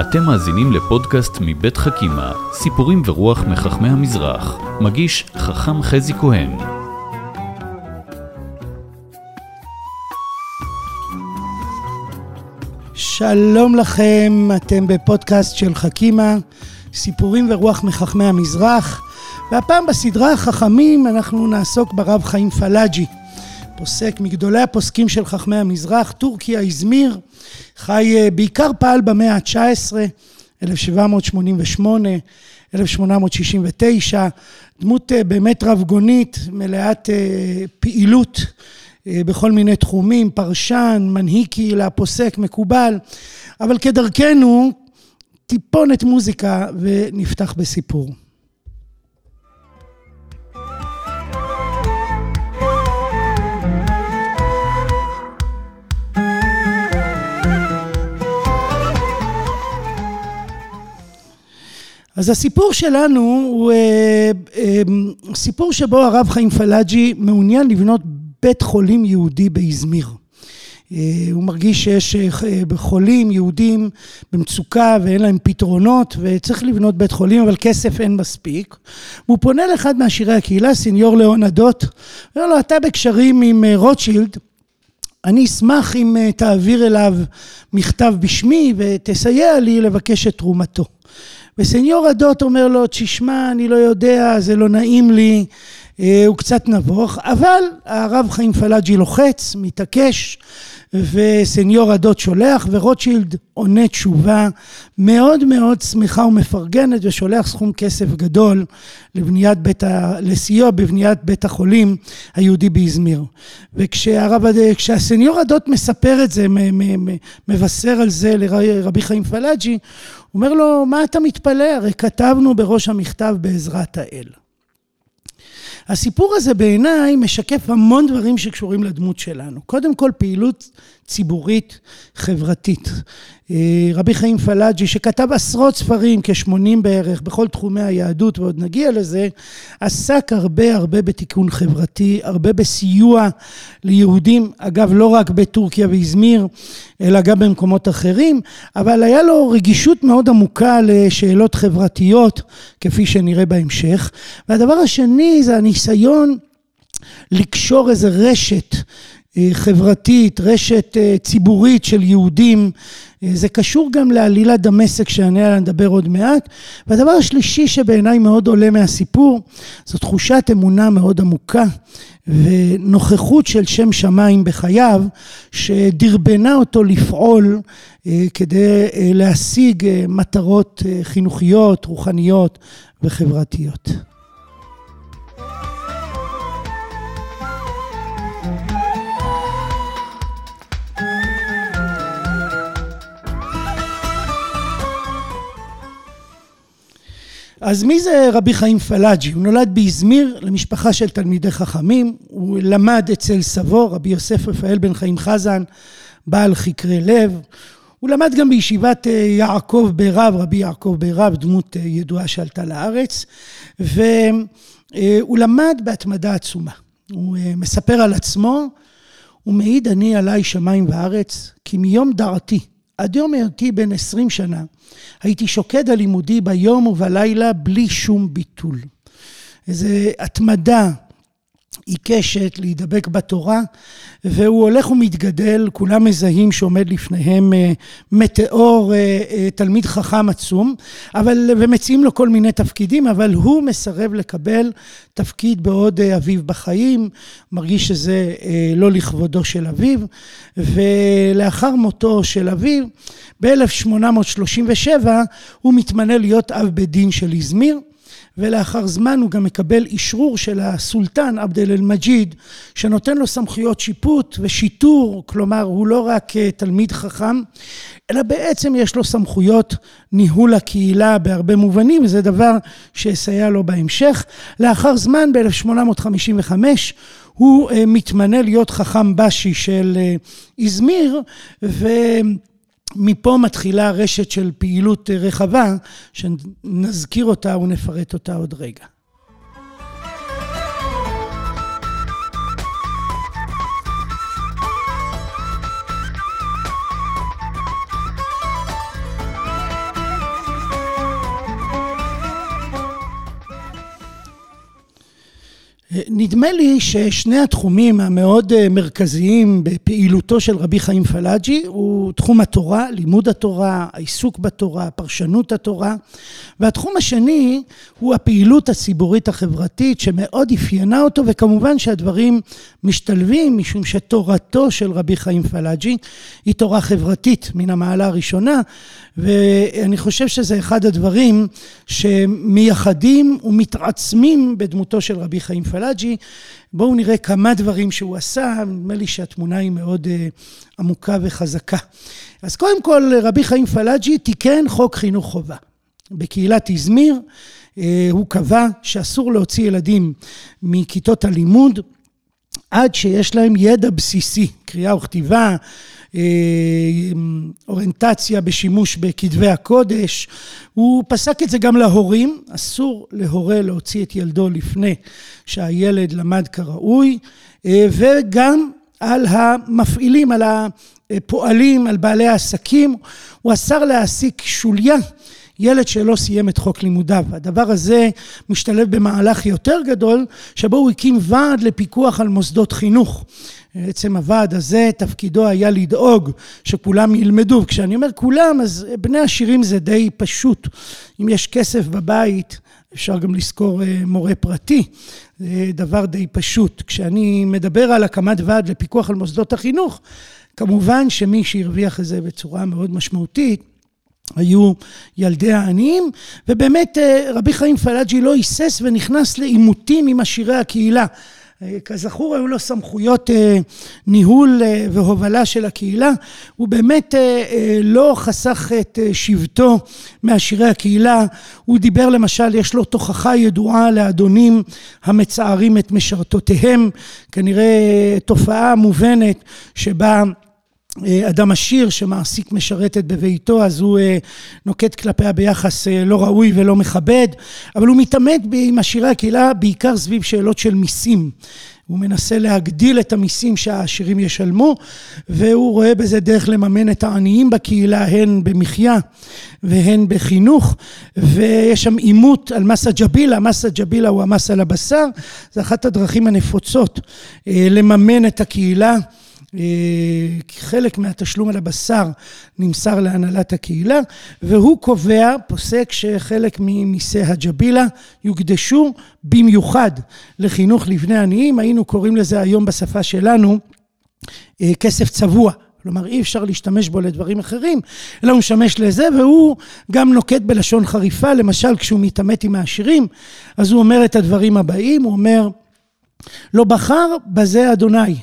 אתם מאזינים לפודקאסט מבית חכימה, סיפורים ורוח מחכמי המזרח. מגיש חכם חזי כהן. שלום לכם, אתם בפודקאסט של חכימה, סיפורים ורוח מחכמי המזרח, והפעם בסדרה החכמים אנחנו נעסוק ברב חיים פלאג'י, פוסק מגדולי הפוסקים של חכמי המזרח, טורקיה, איזמיר, חי אה, בעיקר פעל במאה ה-19, 1788, 1869, דמות אה, באמת רב גונית, מלאת אה, פעילות בכל מיני תחומים, פרשן, מנהיג קהילה, פוסק, מקובל, אבל כדרכנו, טיפונת מוזיקה ונפתח בסיפור. אז הסיפור שלנו הוא אה, אה, סיפור שבו הרב חיים פלאג'י מעוניין לבנות בית חולים יהודי באזמיר. אה, הוא מרגיש שיש חולים יהודים במצוקה ואין להם פתרונות וצריך לבנות בית חולים אבל כסף אין מספיק. הוא פונה לאחד מעשירי הקהילה, סניור ליאון עדות, אומר לו אתה בקשרים עם רוטשילד אני אשמח אם תעביר אליו מכתב בשמי ותסייע לי לבקש את תרומתו. וסניור הדוט אומר לו, תשמע, אני לא יודע, זה לא נעים לי, אה, הוא קצת נבוך, אבל הרב חיים פלאג'י לוחץ, מתעקש, וסניור הדוט שולח, ורוטשילד עונה תשובה מאוד מאוד שמחה ומפרגנת, ושולח סכום כסף גדול לבניית בית ה... לסיוע בבניית בית החולים היהודי באזמיר. וכשהסניור הדוט מספר את זה, מבשר על זה לרבי חיים פלאג'י, הוא אומר לו, מה אתה מתפלא? הרי כתבנו בראש המכתב בעזרת האל. הסיפור הזה בעיניי משקף המון דברים שקשורים לדמות שלנו. קודם כל פעילות ציבורית חברתית. אה, רבי חיים פלאג'י שכתב עשרות ספרים, כ-80 בערך, בכל תחומי היהדות, ועוד נגיע לזה, עסק הרבה הרבה בתיקון חברתי, הרבה בסיוע ליהודים, אגב לא רק בטורקיה ואזמיר, אלא גם במקומות אחרים, אבל היה לו רגישות מאוד עמוקה לשאלות חברתיות, כפי שנראה בהמשך. והדבר השני זה הניסיון לקשור איזה רשת חברתית, רשת אה, ציבורית של יהודים. אה, זה קשור גם לעלילת דמשק שאני עליה נדבר עוד מעט. והדבר השלישי שבעיניי מאוד עולה מהסיפור, זו תחושת אמונה מאוד עמוקה ונוכחות של שם שמיים בחייו, שדרבנה אותו לפעול כדי להשיג מטרות חינוכיות, רוחניות וחברתיות. אז מי זה רבי חיים פלאג'י? הוא נולד באזמיר למשפחה של תלמידי חכמים, הוא למד אצל סבו, רבי יוסף רפאל בן חיים חזן, בעל חקרי לב, הוא למד גם בישיבת אה, יעקב ברב, רבי יעקב ברב, דמות אה, ידועה שעלתה לארץ, והוא למד בהתמדה עצומה. הוא אה, מספר על עצמו, הוא מעיד אני עליי שמיים וארץ, כי מיום דעתי עד יום היותי בן עשרים שנה, הייתי שוקד על לימודי ביום ובלילה בלי שום ביטול. איזו התמדה עיקשת להידבק בתורה, והוא הולך ומתגדל, כולם מזהים שעומד לפניהם אה, מטאור, אה, אה, תלמיד חכם עצום, אבל, ומציעים לו כל מיני תפקידים, אבל הוא מסרב לקבל תפקיד בעוד אביו בחיים, מרגיש שזה לא לכבודו של אביו, ולאחר מותו של אביו, ב-1837 הוא מתמנה להיות אב בית דין של איזמיר. ולאחר זמן הוא גם מקבל אשרור של הסולטן עבד אל-מג'יד, שנותן לו סמכויות שיפוט ושיטור, כלומר הוא לא רק אה, תלמיד חכם, אלא בעצם יש לו סמכויות ניהול הקהילה בהרבה מובנים, וזה דבר שיסייע לו בהמשך. לאחר זמן, ב-1855, הוא אה, מתמנה להיות חכם בשי של אה, איזמיר, ו... מפה מתחילה רשת של פעילות רחבה, שנזכיר אותה ונפרט אותה עוד רגע. נדמה לי ששני התחומים המאוד אה, מרכזיים בפעילותו של רבי חיים פלאג'י הוא תחום התורה, לימוד התורה, העיסוק בתורה, פרשנות התורה, והתחום השני הוא הפעילות הציבורית החברתית שמאוד אפיינה אותו, וכמובן שהדברים משתלבים משום שתורתו של רבי חיים פלאג'י היא תורה חברתית מן המעלה הראשונה, ואני חושב שזה אחד הדברים שמייחדים ומתעצמים בדמותו של רבי חיים פלאג'י. בואו נראה כמה דברים שהוא עשה, נדמה לי שהתמונה היא מאוד uh, עמוקה וחזקה. אז קודם כל, רבי חיים פלאג'י תיקן חוק חינוך חובה. בקהילת איזמיר uh, הוא קבע שאסור להוציא ילדים מכיתות הלימוד עד שיש להם ידע בסיסי, קריאה וכתיבה, אה, אוריינטציה בשימוש בכתבי הקודש. הוא פסק את זה גם להורים, אסור להורה להוציא את ילדו לפני שהילד למד כראוי, אה, וגם על המפעילים, על הפועלים, על בעלי העסקים. הוא אסר להעסיק שוליה ילד שלא סיים את חוק לימודיו. הדבר הזה משתלב במהלך יותר גדול, שבו הוא הקים ועד לפיקוח על מוסדות חינוך. בעצם הוועד הזה, תפקידו היה לדאוג שכולם ילמדו. כשאני אומר כולם, אז בני עשירים זה די פשוט. אם יש כסף בבית, אפשר גם לשכור אה, מורה פרטי, זה דבר די פשוט. כשאני מדבר על הקמת ועד לפיקוח על מוסדות החינוך, כמובן שמי שהרוויח את זה בצורה מאוד משמעותית, היו ילדי העניים, ובאמת אה, רבי חיים פלאג'י לא היסס ונכנס לעימותים עם עשירי הקהילה. אה, כזכור, היו לו סמכויות אה, ניהול והובלה של הקהילה. הוא באמת לא חסך את שבטו מעשירי הקהילה. הוא דיבר למשל, יש לו תוכחה ידועה לאדונים המצערים את משרתותיהם. כנראה תופעה מובנת שבה אה, אדם עשיר שמעסיק משרתת בביתו, אז הוא אה, נוקט כלפיה ביחס אה, לא ראוי ולא מכבד, אבל הוא מתעמת עם עשירי הקהילה בעיקר סביב שאלות של מיסים. הוא מנסה להגדיל את המיסים שהעשירים ישלמו, והוא רואה בזה דרך לממן את העניים בקהילה, הן במחיה והן בחינוך, ויש שם עימות על מס הג'בילה, מס הג'בילה הוא המס על הבשר, זה אחת הדרכים הנפוצות לממן את הקהילה. אה, חלק מהתשלום על הבשר נמסר להנהלת הקהילה, והוא קובע, פוסק, שחלק ממיסי הג'בילה יוקדשו במיוחד לחינוך לבני עניים, היינו קוראים לזה היום בשפה שלנו אה, כסף צבוע. כלומר, אי אפשר להשתמש בו לדברים אחרים, אלא הוא משמש לזה, והוא גם נוקט בלשון חריפה, למשל כשהוא מתעמת עם העשירים, אז הוא אומר את הדברים הבאים, הוא אומר, לא בחר בזה אדוני,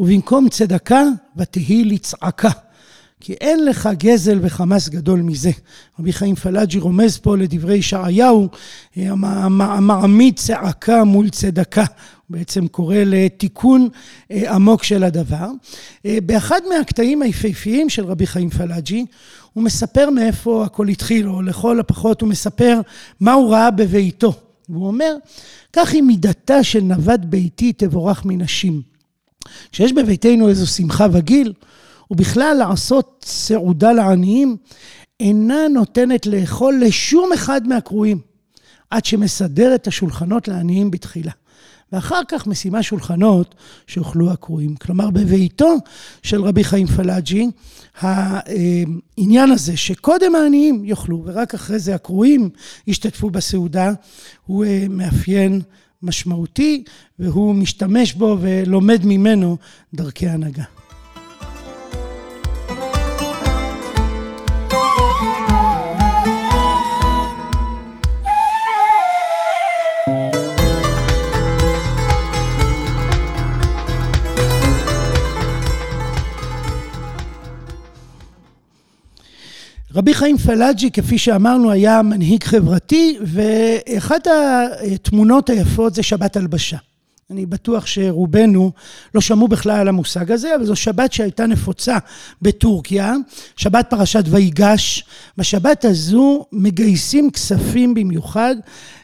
ובמקום צדקה, ותהי לצעקה. כי אין לך גזל וחמאס גדול מזה. רבי חיים פלאג'י רומז פה לדברי ישעיהו, המעמיד צעקה מול צדקה. הוא בעצם קורא לתיקון אה, עמוק של הדבר. אה, באחד מהקטעים היפהפיים של רבי חיים פלאג'י, הוא מספר מאיפה הכל התחיל, או לכל הפחות הוא מספר מה הוא ראה בביתו. והוא אומר, כך היא מידתה של נווד ביתי תבורך מנשים. כשיש בביתנו איזו שמחה וגיל, ובכלל לעשות סעודה לעניים, אינה נותנת לאכול לשום אחד מהקרואים, עד שמסדר את השולחנות לעניים בתחילה. ואחר כך משימה שולחנות שאוכלו הקרואים. כלומר, בביתו של רבי חיים פלאג'י, העניין הזה שקודם העניים יאכלו ורק אחרי זה הקרואים ישתתפו בסעודה, הוא אה, מאפיין משמעותי, והוא משתמש בו ולומד ממנו דרכי הנהגה. רבי חיים פלאג'י, כפי שאמרנו, היה מנהיג חברתי, ואחת התמונות היפות זה שבת הלבשה. אני בטוח שרובנו לא שמעו בכלל על המושג הזה, אבל זו שבת שהייתה נפוצה בטורקיה, שבת פרשת ויגש. בשבת הזו מגייסים כספים במיוחד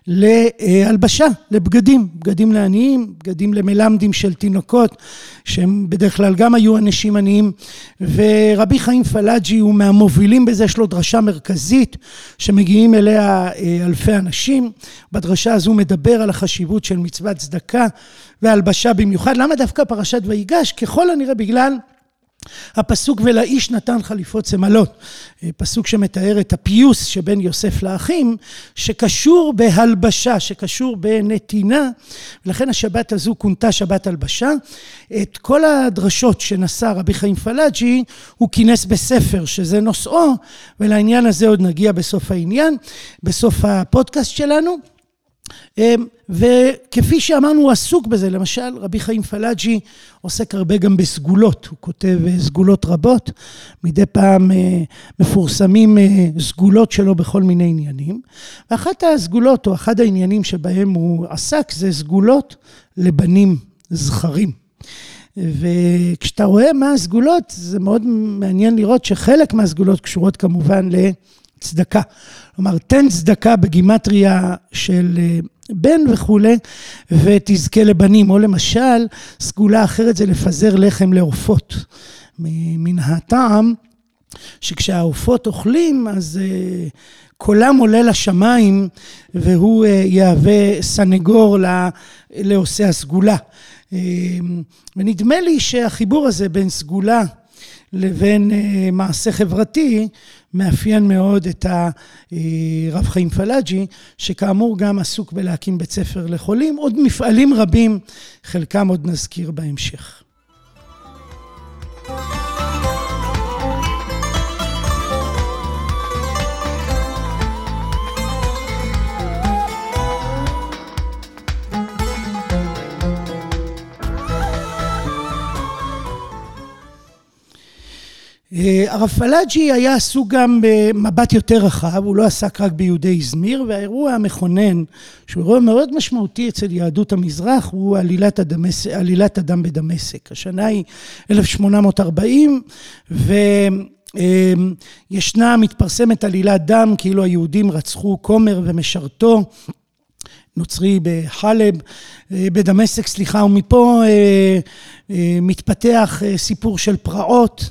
להלבשה, לבגדים, בגדים לעניים, בגדים למלמדים של תינוקות, שהם בדרך כלל גם היו אנשים עניים, ורבי חיים פלאג'י הוא מהמובילים בזה, יש לו דרשה מרכזית שמגיעים אליה אה, אלפי אנשים. בדרשה הזו מדבר על החשיבות של מצוות צדקה והלבשה במיוחד. למה דווקא פרשת ויגש? ככל הנראה בגלל הפסוק ולאיש נתן חליפות צמלות, פסוק שמתאר את הפיוס שבין יוסף לאחים, שקשור בהלבשה, שקשור בנתינה, ולכן השבת הזו כונתה שבת הלבשה. את כל הדרשות שנשא רבי חיים פלאג'י, הוא כינס בספר שזה נושאו, ולעניין הזה עוד נגיע בסוף העניין, בסוף הפודקאסט שלנו. וכפי שאמרנו, הוא עסוק בזה. למשל, רבי חיים פלאג'י עוסק הרבה גם בסגולות. הוא כותב אה, סגולות רבות. מדי פעם אה, מפורסמים אה, סגולות שלו בכל מיני עניינים. ואחת הסגולות, או אחד העניינים שבהם הוא עסק, זה סגולות לבנים זכרים. וכשאתה רואה מה הסגולות, זה מאוד מעניין לראות שחלק מהסגולות קשורות כמובן לצדקה. כלומר, תן צדקה בגימטריה של בן וכולי, ותזכה לבנים. או למשל, סגולה אחרת זה לפזר לחם לעופות. מן הטעם שכשהעופות אוכלים, אז אה, קולם עולה לשמיים, והוא אה, יהווה סנגור לעושה הסגולה. ונדמה לי שהחיבור הזה בין סגולה לבין מעשה חברתי, מאפיין מאוד את הרב חיים פלאג'י, שכאמור גם עסוק בלהקים בית ספר לחולים, עוד מפעלים רבים, חלקם עוד נזכיר בהמשך. אה, הרב פלאג'י היה עסוק גם במבט יותר רחב, הוא לא עסק רק ביהודי איזמיר, והאירוע המכונן, שהוא אירוע מאוד משמעותי אצל יהדות המזרח, הוא עלילת, הדמס... עלילת הדם בדמשק. השנה היא 1840, וישנה, מתפרסמת עלילת דם, כאילו היהודים רצחו כומר ומשרתו. נוצרי בחלב, אה, בדמשק, סליחה, ומפה אה, מתפתח סיפור של פרעות.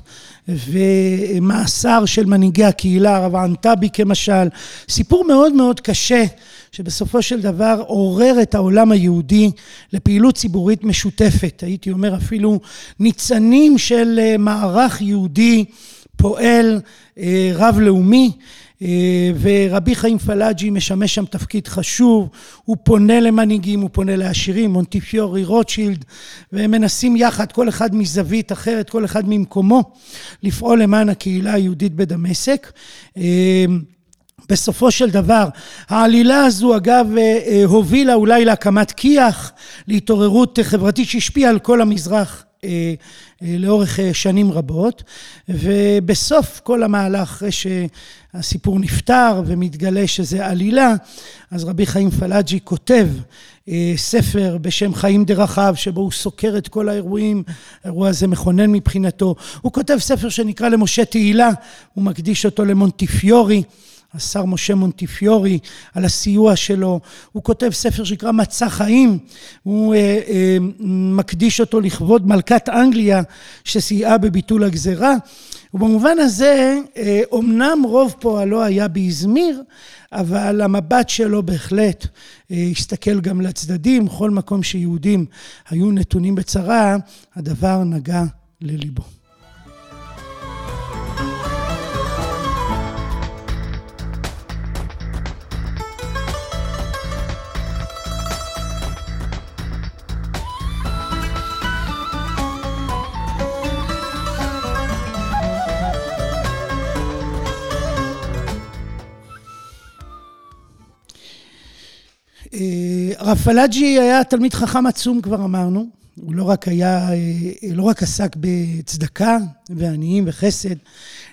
ומאסר של מנהיגי הקהילה, הרב אנטבי כמשל, סיפור מאוד מאוד קשה שבסופו של דבר עורר את העולם היהודי לפעילות ציבורית משותפת, הייתי אומר אפילו ניצנים של אה, מערך יהודי פועל אה, רב-לאומי אה, ורבי חיים פלאג'י משמש שם תפקיד חשוב, הוא פונה למנהיגים, הוא פונה לעשירים, מונטיפיורי, רוטשילד, והם מנסים יחד, כל אחד מזווית אחרת, כל אחד ממקומו, לפעול למען הקהילה היהודית בדמשק. אה, בסופו של דבר, העלילה הזו אגב אה, הובילה אולי להקמת כי"ח, להתעוררות חברתית שהשפיעה על כל המזרח לאורך שנים רבות, ובסוף כל המהלך, אחרי הסיפור נפתר ומתגלה שזה עלילה, אז רבי חיים פלאג'י כותב אה, ספר בשם חיים דרכיו, שבו הוא סוקר את כל האירועים, האירוע הזה מכונן מבחינתו. הוא כותב ספר שנקרא למשה תהילה, הוא מקדיש אותו למונטיפיורי. השר משה מונטיפיורי, על הסיוע שלו. הוא כותב ספר שנקרא מצע חיים, הוא אה, אה, מקדיש אותו לכבוד מלכת אנגליה שסייעה בביטול הגזרה. ובמובן הזה, אה, אומנם רוב פועלו היה באזמיר, אבל המבט שלו בהחלט אה, הסתכל גם לצדדים, בכל מקום שיהודים היו נתונים בצרה, הדבר נגע לליבו. הרב פלאג'י היה תלמיד חכם עצום, כבר אמרנו. הוא לא רק היה, לא רק עסק בצדקה ועניים וחסד,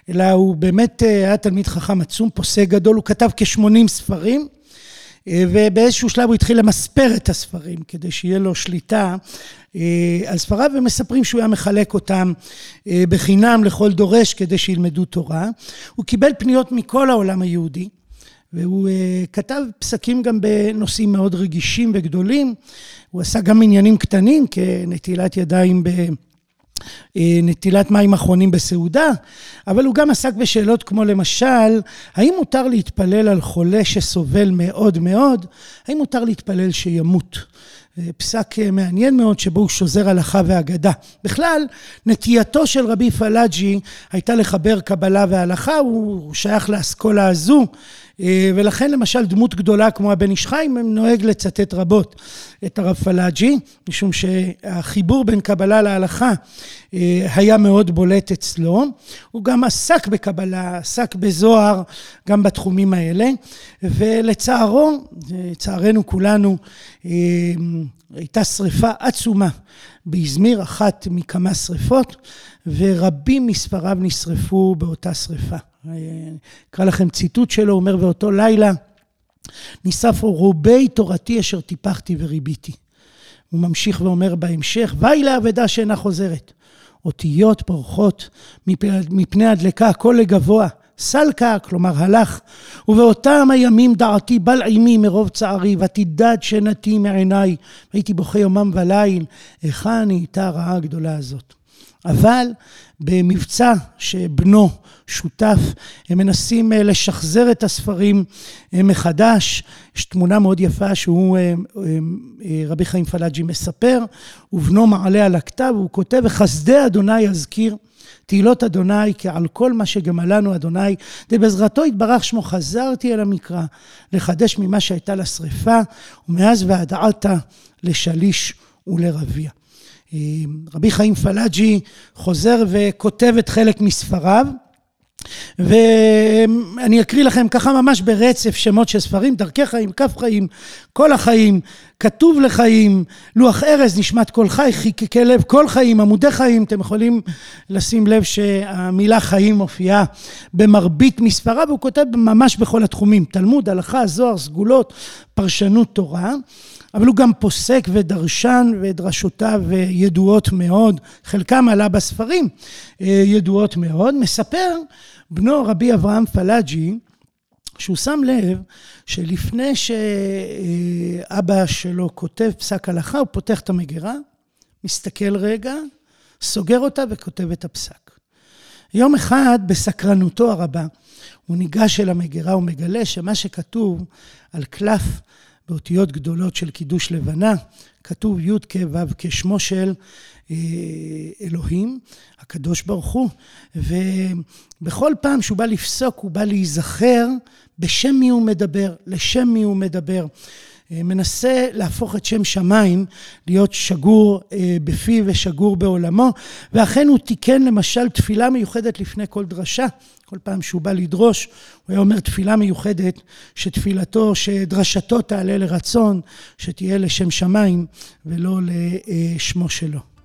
אלא הוא באמת היה תלמיד חכם עצום, פוסק גדול, הוא כתב כ-80 ספרים. ובאיזשהו שלב הוא התחיל למספר את הספרים כדי שיהיה לו שליטה על ספריו, ומספרים שהוא היה מחלק אותם בחינם לכל דורש כדי שילמדו תורה. הוא קיבל פניות מכל העולם היהודי. והוא כתב פסקים גם בנושאים מאוד רגישים וגדולים. הוא עשה גם עניינים קטנים כנטילת ידיים בנטילת מים אחרונים בסעודה, אבל הוא גם עסק בשאלות כמו למשל, האם מותר להתפלל על חולה שסובל מאוד מאוד? האם מותר להתפלל שימות? פסק מעניין מאוד שבו הוא שוזר הלכה ואגדה. בכלל, נטייתו של רבי פלאג'י הייתה לחבר קבלה והלכה, הוא שייך לאסכולה הזו. ולכן למשל דמות גדולה כמו הבן איש חיים נוהג לצטט רבות את הרב פלאג'י, משום שהחיבור בין קבלה להלכה היה מאוד בולט אצלו. הוא גם עסק בקבלה, עסק בזוהר, גם בתחומים האלה, ולצערו, לצערנו כולנו, הייתה שריפה עצומה באזמיר, אחת מכמה שריפות, ורבים מספריו נשרפו באותה שריפה. אקרא לכם ציטוט שלו, הוא אומר, ואותו לילה נשרף רובי תורתי אשר טיפחתי וריביתי. הוא ממשיך ואומר בהמשך, ואי לאבדה שאינה חוזרת. אותיות פורחות מפני הדלקה, הכל לגבוה. סלקה, כלומר הלך, ובאותם הימים דעתי בל עימי מרוב צערי, ותדד שנתי מעיניי, והייתי בוכה יומם וליל, היכן נהייתה הרעה הגדולה הזאת. אבל במבצע שבנו שותף, הם מנסים אה, לשחזר את הספרים אה, מחדש. יש תמונה מאוד יפה שהוא, אה, רבי חיים פלאג'י מספר, ובנו מעלה על הכתב, הוא כותב, וחסדי אדוני יזכיר. תהילות אדוני כעל כל מה שגמלנו אדוני, ובעזרתו יתברך שמו חזרתי אל המקרא, לחדש ממה שהייתה לשרפה, ומאז ועד עתה לשליש ולרביע. רבי חיים פלאג'י חוזר וכותב את חלק מספריו. ואני אקריא לכם ככה ממש ברצף שמות של ספרים, דרכי חיים, כף חיים, כל החיים, כתוב לחיים, לוח ארז, נשמת כל חי, חיכי כלב, כל חיים, עמודי חיים, אתם יכולים לשים לב שהמילה חיים מופיעה במרבית מספריו, והוא כותב ממש בכל התחומים, תלמוד, הלכה, זוהר, סגולות, פרשנות תורה. אבל הוא גם פוסק ודרשן ודרשותיו ידועות מאוד, חלקם עלה בספרים, ידועות מאוד. מספר בנו רבי אברהם פלאג'י, שהוא שם לב שלפני שאבא שלו כותב פסק הלכה, הוא פותח את המגירה, מסתכל רגע, סוגר אותה וכותב את הפסק. יום אחד, בסקרנותו הרבה, הוא ניגש אל המגירה ומגלה שמה שכתוב על קלף באותיות גדולות של קידוש לבנה, כתוב י' כ' כשמו של אלוהים, הקדוש ברוך הוא, ובכל פעם שהוא בא לפסוק, הוא בא להיזכר בשם מי הוא מדבר, לשם מי הוא מדבר. אה, מנסה להפוך את שם שמיים להיות שגור אה, בפיו ושגור בעולמו, ואכן הוא תיקן למשל תפילה מיוחדת לפני כל דרשה. כל פעם שהוא בא לדרוש, הוא היה אומר תפילה מיוחדת, שתפילתו, שדרשתו תעלה לרצון, שתהיה לשם שמיים ולא לשמו שלו.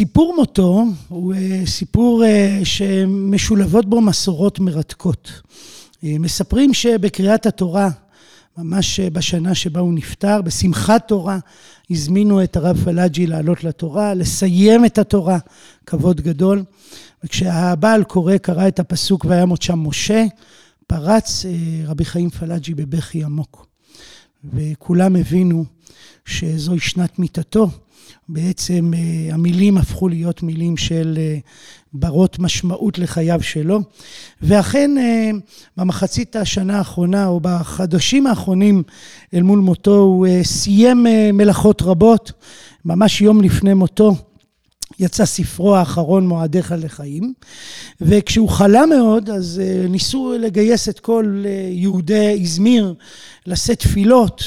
סיפור מותו הוא אה, סיפור אה, שמשולבות בו מסורות מרתקות. אה, מספרים שבקריאת התורה, ממש בשנה שבה הוא נפטר, בשמחת תורה, הזמינו את הרב פלאג'י לעלות לתורה, לסיים את התורה, כבוד גדול. וכשהבעל קורא, קרא את הפסוק וימות שם משה, פרץ רבי חיים פלאג'י בבכי עמוק. וכולם הבינו שזוהי שנת מיתתו. בעצם אה, המילים הפכו להיות מילים של אה, ברות משמעות לחייו שלו. ואכן אה, במחצית השנה האחרונה או בחדשים האחרונים אל מול מותו הוא סיים מלאכות רבות. ממש יום לפני מותו יצא ספרו האחרון מועדיך לחיים וכשהוא חלה מאוד אז ניסו לגייס את כל יהודי איזמיר לשאת תפילות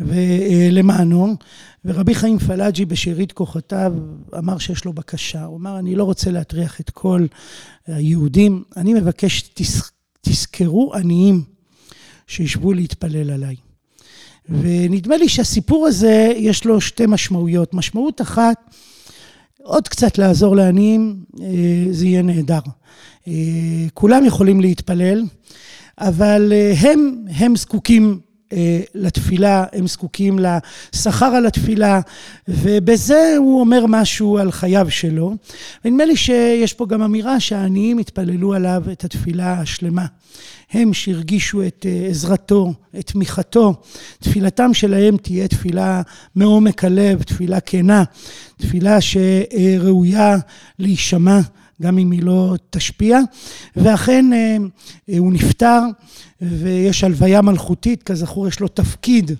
ולמענו, ורבי חיים פלאג'י בשארית כוחותיו אמר שיש לו בקשה. הוא אמר, אני לא רוצה להטריח את כל היהודים, אני מבקש, תז, תזכרו עניים שישבו להתפלל עליי. ונדמה לי שהסיפור הזה, יש לו שתי משמעויות. משמעות אחת, עוד קצת לעזור לעניים, אה, זה יהיה נהדר. אה, כולם יכולים להתפלל, אבל אה, הם, הם זקוקים לתפילה, הם זקוקים לשכר על התפילה, ובזה הוא אומר משהו על חייו שלו. ונדמה לי שיש פה גם אמירה שהעניים יתפללו עליו את התפילה השלמה. הם שהרגישו את עזרתו, את תמיכתו, תפילתם שלהם תהיה תפילה מעומק הלב, תפילה כנה, תפילה שראויה להישמע. גם אם היא לא תשפיע. ואכן הוא נפטר, ויש הלוויה מלכותית, כזכור יש לו תפקיד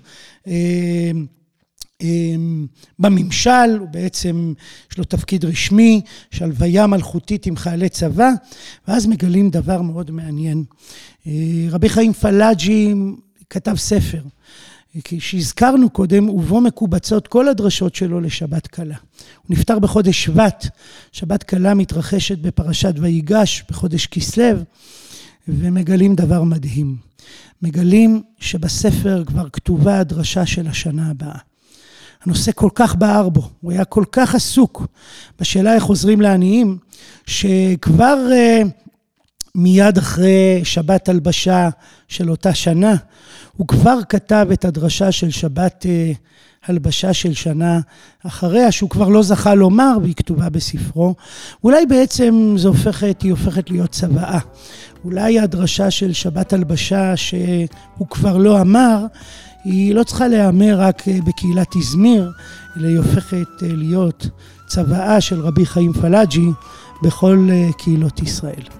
בממשל, הוא בעצם, יש לו תפקיד רשמי, יש הלוויה מלכותית עם חיילי צבא, ואז מגלים דבר מאוד מעניין. רבי חיים פלאג'י כתב ספר, שהזכרנו קודם, ובו מקובצות כל הדרשות שלו לשבת קלה. הוא נפטר בחודש שבט, שבת קלה מתרחשת בפרשת ויגש, בחודש כסלו, ומגלים דבר מדהים. מגלים שבספר כבר כתובה הדרשה של השנה הבאה. הנושא כל כך בער בו, הוא היה כל כך עסוק בשאלה איך עוזרים לעניים, שכבר uh, מיד אחרי שבת הלבשה של אותה שנה, הוא כבר כתב את הדרשה של שבת uh, הלבשה של שנה אחריה, שהוא כבר לא זכה לומר, והיא כתובה בספרו. אולי בעצם זו הופכת, היא הופכת להיות צוואה. אולי הדרשה של שבת הלבשה שהוא כבר לא אמר, היא לא צריכה להיאמר רק אה, בקהילת איזמיר, אלא היא הופכת אה, להיות צוואה של רבי חיים פלאג'י בכל אה, קהילות ישראל.